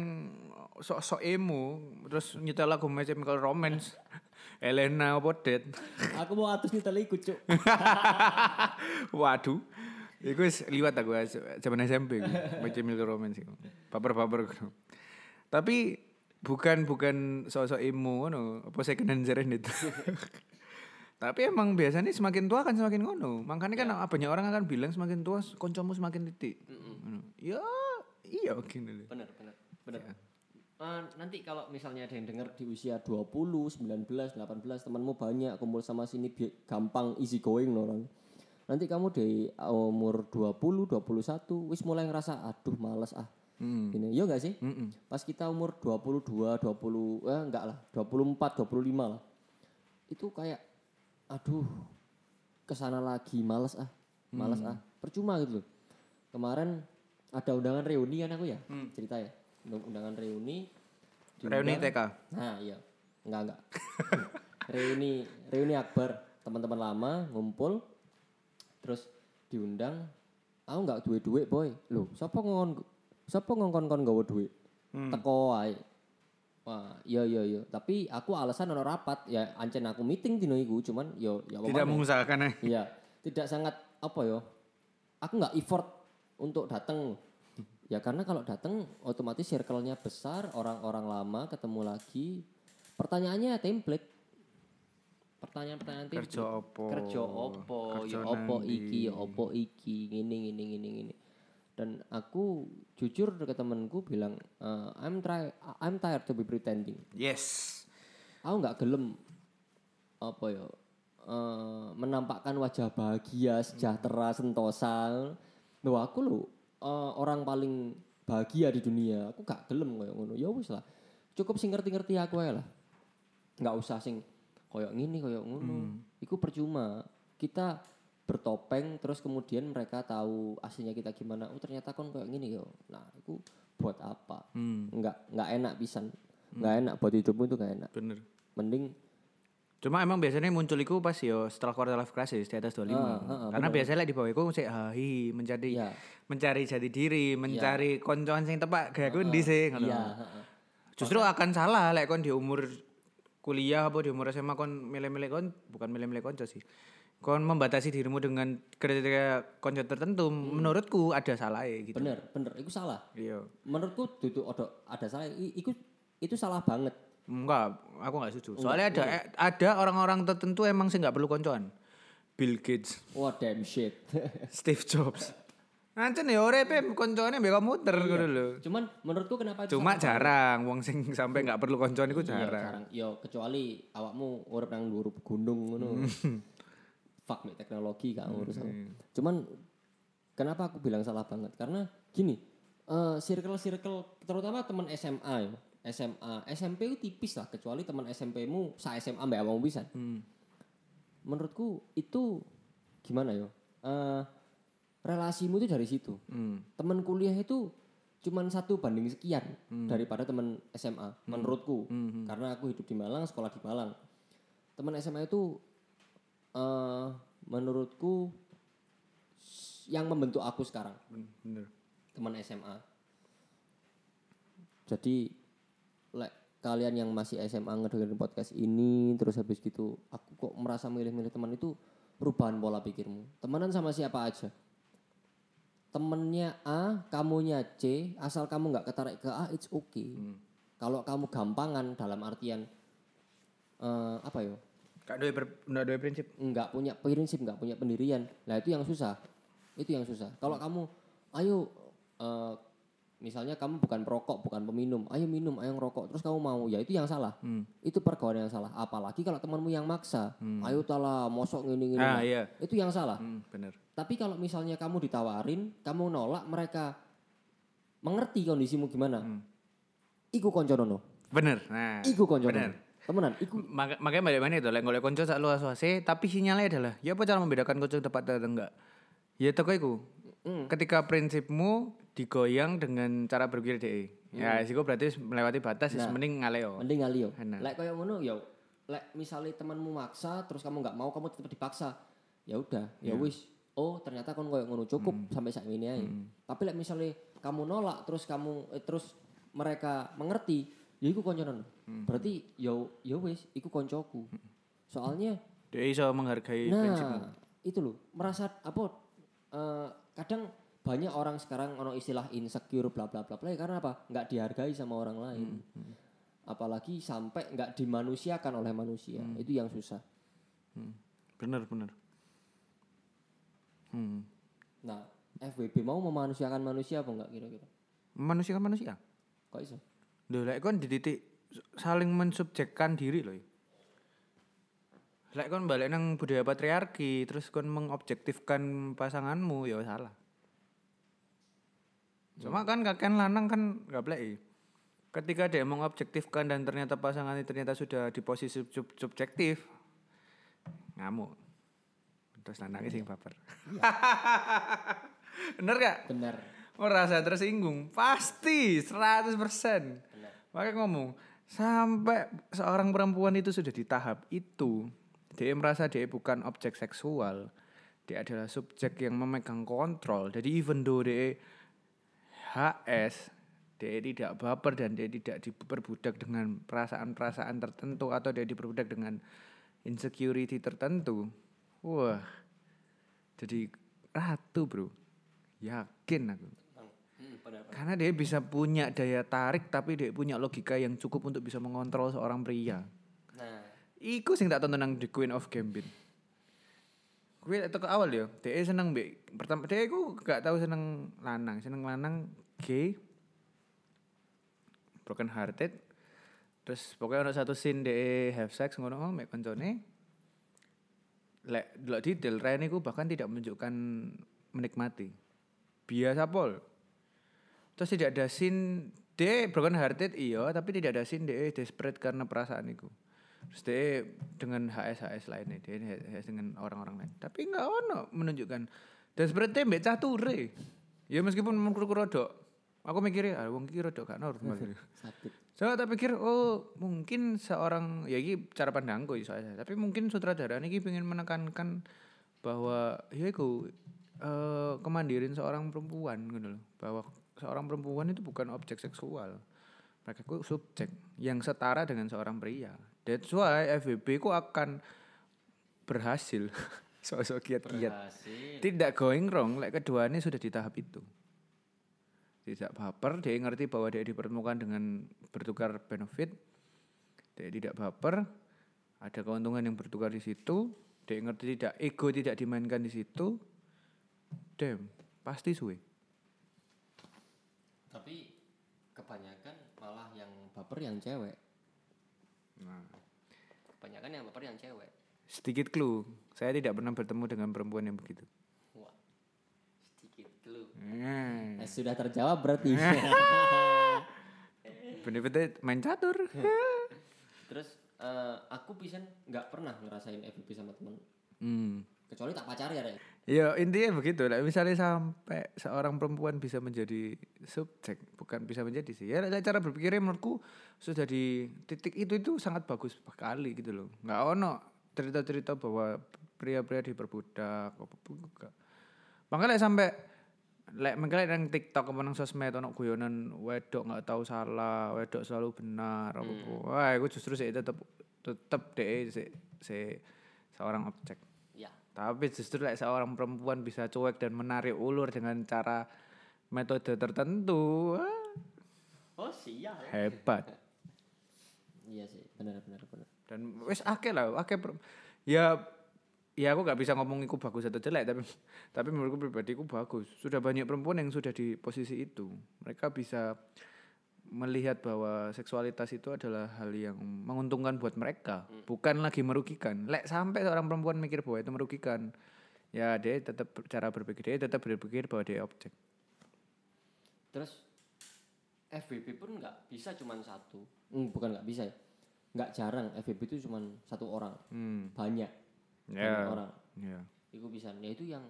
sok-sok emo terus nyetel lagu My Chemical Romance. (laughs) Elena apa Dead. (laughs)
Aku mau atus nyetel ikut, Cuk. (laughs)
Waduh. Iku liwat aku zaman SMP iku. My Chemical Romance iku. Baper-baper iku. Tapi bukan bukan sosok emo ngono, apa second hand itu. Tapi emang biasanya semakin tua kan semakin ngono. Makanya kan banyak orang akan bilang semakin tua koncomu semakin titik. Ngono. Ya iya gini loh.
Bener, bener, bener. Eh, nanti kalau misalnya ada yang dengar di usia 20, 19, 18 temanmu banyak kumpul sama sini gampang easy going loh orang. Nanti kamu di umur 20, 21 wis mulai ngerasa aduh males ah.
Hmm.
Gini, iya gak sih?
Mm-mm.
Pas kita umur 22, 20 eh enggak lah, 24, 25 lah. Itu kayak aduh ke sana lagi males ah. Males ah. Percuma gitu loh. Kemarin ada undangan reuni kan aku ya, cerita ya. Undang- Undangan reuni.
Reuni TK.
Nah, iya. Enggak, enggak. (laughs) reuni, reuni akbar, teman-teman lama ngumpul terus diundang. Aku enggak duwe-duwe, boy. Loh, siapa ngon siapa ngongkon-kon gawe duit? Teko wae. Wah, iya iya iya. Tapi aku alasan ono rapat, ya ancen aku meeting dino iku, cuman yo ya
Tidak mengusahakan eh.
Iya, tidak sangat apa ya? Aku nggak effort untuk datang. Ya karena kalau datang otomatis circle-nya besar, orang-orang lama ketemu lagi. Pertanyaannya template. Pertanyaan-pertanyaan template.
Kerja opo?
Kerja opo?
Kerja
Ya opo iki, ya opo iki, ngene ngene ngene ngene. Dan aku jujur ke temenku bilang, "Eh, I'm try I'm tired to be pretending.
Yes.
aku nggak gelem apa ya eh, menampakkan wajah bahagia sejahtera sentosa. Loh aku lo orang paling bahagia di dunia. Aku gak gelem koyo ngono. Ya wis lah. Cukup sing ngerti-ngerti aku ae lah. Nggak usah sing koyo ngini koyo ngono. Iku percuma. Kita bertopeng terus kemudian mereka tahu aslinya kita gimana oh ternyata kon koyo ngini yo nah itu buat apa
Hmm,
nggak nggak enak pisan nggak enak buat hidupmu itu nggak enak
bener.
mending
Cuma emang biasanya muncul iku pas yo setelah quarter life crisis di atas 25.
Ah, ah, ah,
Karena biasanya lek di bawah iku sik hahi mencari
Iya.
mencari jati diri, mencari koncoan sing tepak gak ku ndi sih ngono.
iya.
Justru akan salah lek kon di umur kuliah apa di umur SMA kon milih-milih kon bukan milih-milih konco sih. Kon membatasi dirimu dengan kriteria konco tertentu menurutku ada salahnya gitu.
bener bener itu salah
Iya.
menurutku duduk ada ada salah itu itu salah banget
Enggak, aku enggak setuju. Soalnya ada eh, ada orang-orang tertentu emang sih nggak perlu koncoan. Bill Gates,
wah damn shit (laughs)
Steve Jobs. Nanti nih orepe koncoannya mbek komputer ngono lho.
cuman menurutku kenapa itu
Cuma
salah
jarang wong sing sampai nggak perlu koncoan itu
Iya,
jarang.
jarang. Yo kecuali awakmu urip nang gunung ngono. (laughs) Fuck me teknologi gak ngurus aku. Cuman kenapa aku bilang salah banget? Karena gini, eh circle-circle terutama teman SMA ya. SMA, SMP itu tipis lah kecuali teman SMP-mu sa SMA mbak awakmu bisa.
Hmm.
Menurutku itu gimana yo? Eh relasimu itu dari situ.
Hmm.
Teman kuliah itu cuman satu banding sekian daripada teman SMA menurutku
Hmm.
karena aku hidup di Malang sekolah di Malang teman SMA itu eh menurutku yang membentuk aku sekarang.
Bener.
teman SMA jadi lek kalian yang masih SMA ngedengerin podcast ini terus habis gitu aku kok merasa milih-milih teman itu perubahan pola pikirmu. Temenan sama siapa aja? Temennya A kamunya C asal kamu nggak ketarik ke A it's okay. Kalau kamu gampangan dalam artian eh, apa yo
Gak nggak dua prinsip.
nggak punya prinsip nggak punya pendirian. Nah itu yang susah. Itu yang susah. Kalau kamu ayo eh, misalnya kamu bukan perokok bukan peminum. Ayo minum ayo ngerokok. Terus kamu mau. Ya itu yang salah.
Hmm.
itu pergaulan yang salah. Apalagi kalau temanmu yang maksa. Ayo tala mosok ngini ngini
Ah iya.
itu yang salah.
Hmm, bener.
tapi kalau misalnya kamu ditawarin kamu nolak mereka mengerti kondisimu gimana. Iku konconono
Bener. Nah.
iku konconono
Bener.
Temenan iku
Maka, makanya balik mana itu, lek golek konco sak luas luase, tapi sinyalnya adalah, ya apa cara membedakan konco tepat atau enggak? Ya toko iku.
Hmm.
Ketika prinsipmu digoyang dengan cara berpikir DE. Ya, sih berarti melewati batas.
Nah.
mending ngaleo.
mending ngalio
Enak.
lek koyo ngono ya lek misalnya temanmu maksa terus kamu nggak mau kamu tetap dipaksa ya udah ya wis oh ternyata kon koyo ngono cukup sampai saat ini aja tapi lek misalnya kamu nolak terus kamu eh, terus mereka mengerti ya iku konconan berarti ya ya wis iku koncoku soalnya
DE iso menghargai prinsipmu.
Nah, itu loh, merasa apa eh, kadang banyak orang sekarang ono istilah insecure bla bla bla bla ya karena apa? nggak dihargai sama orang lain. Apalagi sampai nggak dimanusiakan oleh manusia. Itu yang susah.
Bener, bener. Hmm.
Nah, FWB mau memanusiakan manusia apa enggak kira-kira?
Manusia kan manusia.
Kok iso?
Lho, lek kon di titik saling mensubjekkan diri loh. Lek kon balik nang budaya patriarki, terus kon mengobjektifkan pasanganmu, ya salah. Cuma kan kakek lanang kan nggak play. Ketika dia mengobjektifkan dan ternyata pasangannya ternyata sudah di posisi sub- subjektif, ngamuk. Terus lanangnya sing baper. (laughs) Bener gak?
Benar.
Merasa tersinggung, pasti 100%. Makanya ngomong, sampai seorang perempuan itu sudah di tahap itu, dia merasa dia bukan objek seksual, dia adalah subjek yang memegang kontrol. Jadi even though dia HS, dia tidak baper dan dia tidak diperbudak dengan perasaan-perasaan tertentu atau dia diperbudak dengan insecurity tertentu. Wah, jadi ratu bro, yakin aku. Karena dia bisa punya daya tarik tapi dia punya logika yang cukup untuk bisa mengontrol seorang pria.
Nah,
Iku sing tak tonton nang The Queen of Gambit. Gue itu ke awal ya, dia seneng be. Pertama dia iku gak tahu seneng lanang, seneng lanang gay, broken hearted. Terus pokoknya ada satu scene dia have sex ngono oh, mek koncone. Lek delok detail Ren iku bahkan tidak menunjukkan menikmati. Biasa pol. Terus tidak ada scene dia broken hearted iya tapi tidak ada scene dia desperate karena perasaan itu. Terus dia dengan HS HS lainnya dia HS dengan orang-orang lain. Tapi nggak ono menunjukkan. Desperate mbak cature ya meskipun menurutku rodok aku mikirnya ah wong iki rodok gak normal.
Sakit.
So tak pikir oh mungkin seorang ya ini cara pandangku iso aja. Tapi mungkin sutradara ini pengen menekankan bahwa ya iku eh kemandirian seorang perempuan gitu loh. Bahwa seorang perempuan itu bukan objek seksual. Mereka itu subjek yang setara dengan seorang pria. That's why FWB ku akan berhasil. (laughs) Sosok kiat-kiat. Tidak going wrong, like keduanya sudah di tahap itu. Tidak baper, dia ngerti bahwa dia dipertemukan dengan bertukar benefit. Dia tidak baper, ada keuntungan yang bertukar di situ. Dia ngerti tidak ego tidak dimainkan di situ. Damn, pasti suwe.
Tapi kebanyakan malah yang baper yang cewek
Nah,
kebanyakan yang baper yang cewek
sedikit clue, saya tidak pernah bertemu dengan perempuan yang begitu.
wah sedikit dulu
Hmm.
eh, sudah terjawab berarti (laughs) (laughs)
Benefitnya main catur. (laughs)
terus eh, aku bisa nggak pernah ngerasain FVP sama temen
hmm.
kecuali tak pacar ya.
Ya intinya begitu lah. Misalnya sampai seorang perempuan bisa menjadi subjek, bukan bisa menjadi sih. Ya cara berpikirnya menurutku sudah di titik itu itu sangat bagus sekali gitu loh. Nggak ono cerita-cerita bahwa pria-pria diperbudak. apa pun enggak. Makanya sampai lek mengkali nang TikTok nang sosmed ono guyonan wedok nggak tahu salah, wedok selalu benar apa apa. Wah, aku justru sih tetep tetep deh si, si seorang objek. Tapi justru like, seorang perempuan bisa cuek dan menarik ulur dengan cara metode tertentu. Wah,
oh siap
hebat. (laughs)
iya sih benar benar benar
Dan wes akeh lah, akeh ya ya aku gak bisa ngomong iku bagus atau jelek tapi tapi menurutku pribadi iku bagus. Sudah banyak perempuan yang sudah di posisi itu. Mereka bisa melihat bahwa seksualitas itu adalah hal yang menguntungkan buat mereka, bukan lagi merugikan. Lek sampai seorang perempuan mikir bahwa itu merugikan, ya dia tetap cara berpikir dia tetap berpikir bahwa dia objek.
terus FVP pun nggak bisa cuman satu Hmm, bukan nggak bisa ya nggak jarang FVP itu cuman satu orang
Hmm.
banyak banyak
Ya.
orang
Ya.
itu bisa ya itu yang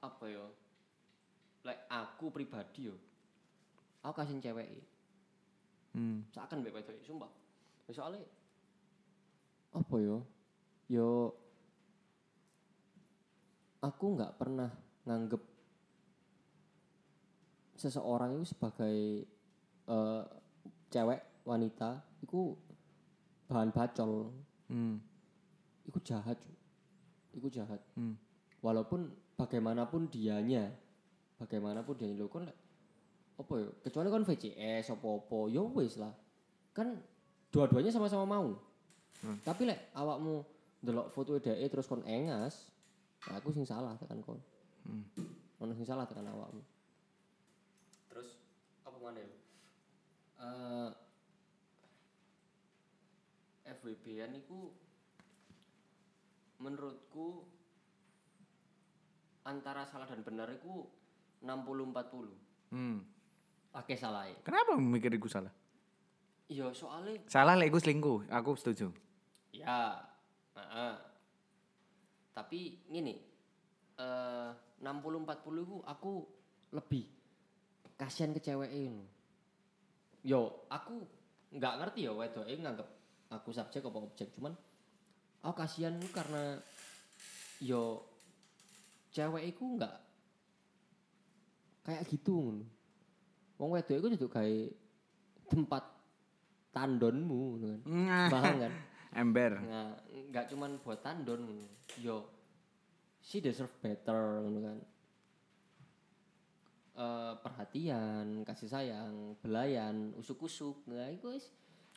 apa ya like aku pribadi yo aku kasih cewek
Hmm.
seakan bebek itu sumpah Ya soalnya apa yo yo aku nggak pernah nganggep seseorang itu sebagai eh, cewek wanita itu bahan bacol
Hmm.
itu jahat itu jahat
Hmm.
walaupun bagaimanapun dianya bagaimanapun dia lo kan apa ya? Kecuali kan VCS apa apa ya wis lah. Kan dua-duanya sama-sama mau. Tapi lek awakmu delok foto dhek terus kon engas ya aku sing salah tekan kon. Ono sing salah tekan awakmu. Terus apa mana ya Eh FWB-an iku menurutku antara salah dan benar itu 60-40
Hmm.
Oke salah ya
Kenapa mikir iku salah?
Iya soalnya
Salah lek iku selingkuh, aku setuju.
ya heeh. tapi gini eh 60-40 itu aku lebih kasihan ke cewek ini yo aku nggak ngerti ya wedok ini nganggep aku subjek apa objek cuman aku kasihan itu karena yo cewek itu nggak kayak gitu ngono. Wong wedok itu juga kayak tempat tandonmu ngono kan paham kan (laughs)
Ember.
Nah, nggak cuman buat tandon ngono. Yo, she deserve better ngono kan. Eh, perhatian, kasih sayang, belayan, usuk-usuk. Nah, itu wis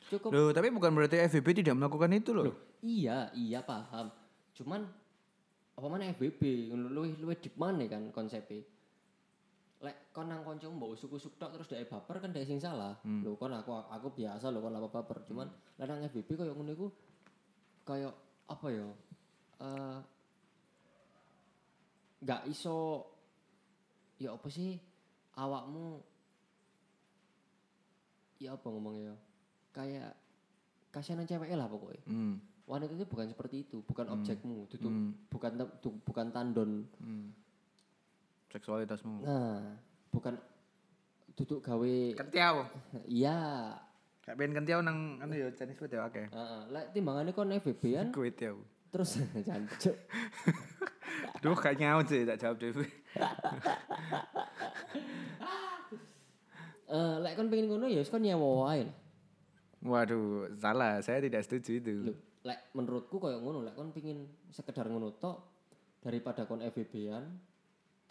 cukup.
Loh, tapi bukan berarti FVB tidak melakukan itu loh.
Iya, iya paham. Cuman apa mana FBB luwih luwih deep mana kan konsepnya. Lek kon nang kanca mbok usuk-usuk tok terus dhek baper kan dhek sing salah. Lho kon aku aku biasa lho kon apa baper. Cuman lek nang FBB koyo ngono iku koyo apa ya? Eh nggak iso ya apa sih awakmu ya apa ngomongnya ya kayak kasihanan cewek lah pokoknya
Hmm.
wanita itu bukan seperti itu bukan objekmu itu
Hmm.
bukan bukan tandon
Hmm. Seksualitasmu.
nah bukan duduk gawe
Kentiau.
iya
Kayak pengen kentiau nang anu ya Chinese food ya oke.
Heeh, lek timbangannya kon FBB-an
Kuit ya.
terus (laughs) jancuk
Duh kayak nyaut sih tak jawab deh.
Eh, lek kon pengen ngono ya wis kon nyewa wae lah.
Waduh, salah. Saya tidak setuju itu.
Lho, lek menurutku koyo ngono, lek kon pengin sekedar ngono tok daripada kon FBB-an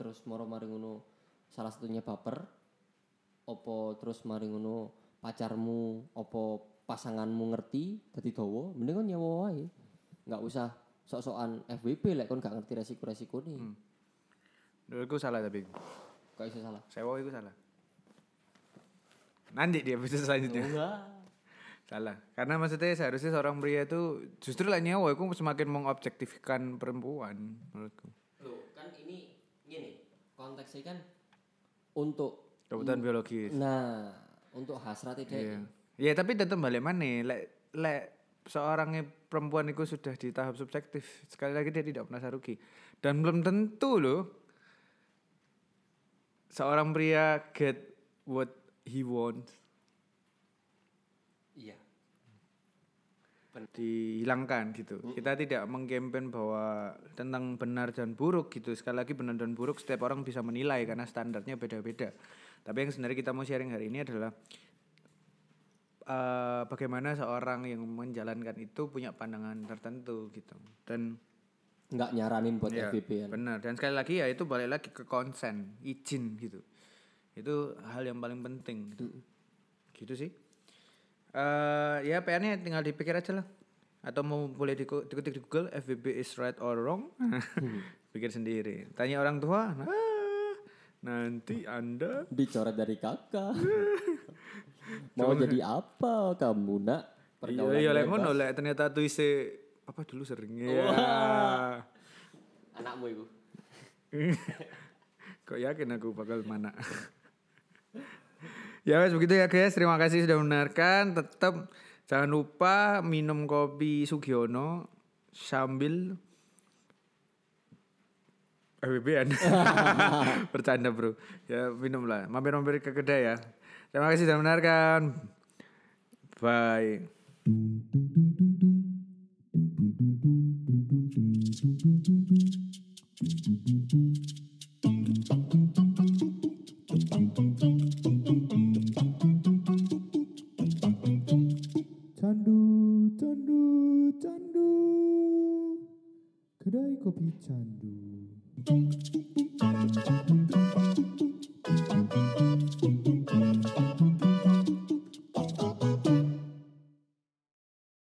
terus moro mari ngono salah satunya baper opo terus mari ngono pacarmu opo pasanganmu ngerti dadi dawa mending kon nyewa wae. Enggak usah sok-sokan FBB lek kon gak ngerti resiko-resiko nih.
Menurutku salah tapi.
Kok iso salah?
Sewa itu salah. Nanti dia bisa selanjutnya.
Enggak. (laughs)
Salah. Karena maksudnya seharusnya seorang pria itu justru lah nyawa itu semakin mengobjektifkan perempuan menurutku.
Loh, kan ini gini, konteksnya kan untuk
Kebutuhan biologis.
nah, untuk hasrat tidak
Iya. Iya, tapi tetap balik mana? Lek lek seorang perempuan itu sudah di tahap subjektif, sekali lagi dia tidak merasa rugi. Dan belum tentu loh seorang pria get what he wants dihilangkan gitu. Kita tidak mengkampen bahwa tentang benar dan buruk gitu. Sekali lagi benar dan buruk setiap orang bisa menilai karena standarnya beda-beda. Tapi yang sebenarnya kita mau sharing hari ini adalah eh, bagaimana seorang yang menjalankan itu punya pandangan tertentu gitu. Dan
Enggak nyaranin buat
ya,
FBB kan.
benar. Dan sekali lagi ya itu balik lagi ke konsen, izin gitu. Itu hal yang paling penting gitu. Gitu sih. Eh ya PR-nya tinggal dipikir aja lah. Atau mau boleh diketik di Google FBB is right or wrong. (laughs) Pikir sendiri. Tanya orang tua, nah, nanti Anda (laughs)
Dicoret dari kakak. (laughs) Mau jadi apa kamu nak?
Iya, iya lek ngono lek ternyata tuh isi apa dulu sering ya.
Anakmu itu.
Kok yakin aku bakal mana? Ya wes begitu ya guys. Terima kasih sudah mendengarkan. Tetap jangan lupa minum kopi Sugiono sambil FBB-an. (laughs) Bercanda bro. Ya minumlah. Mampir-mampir ke kedai ya. Terima kasih sudah mendengarkan. Bye.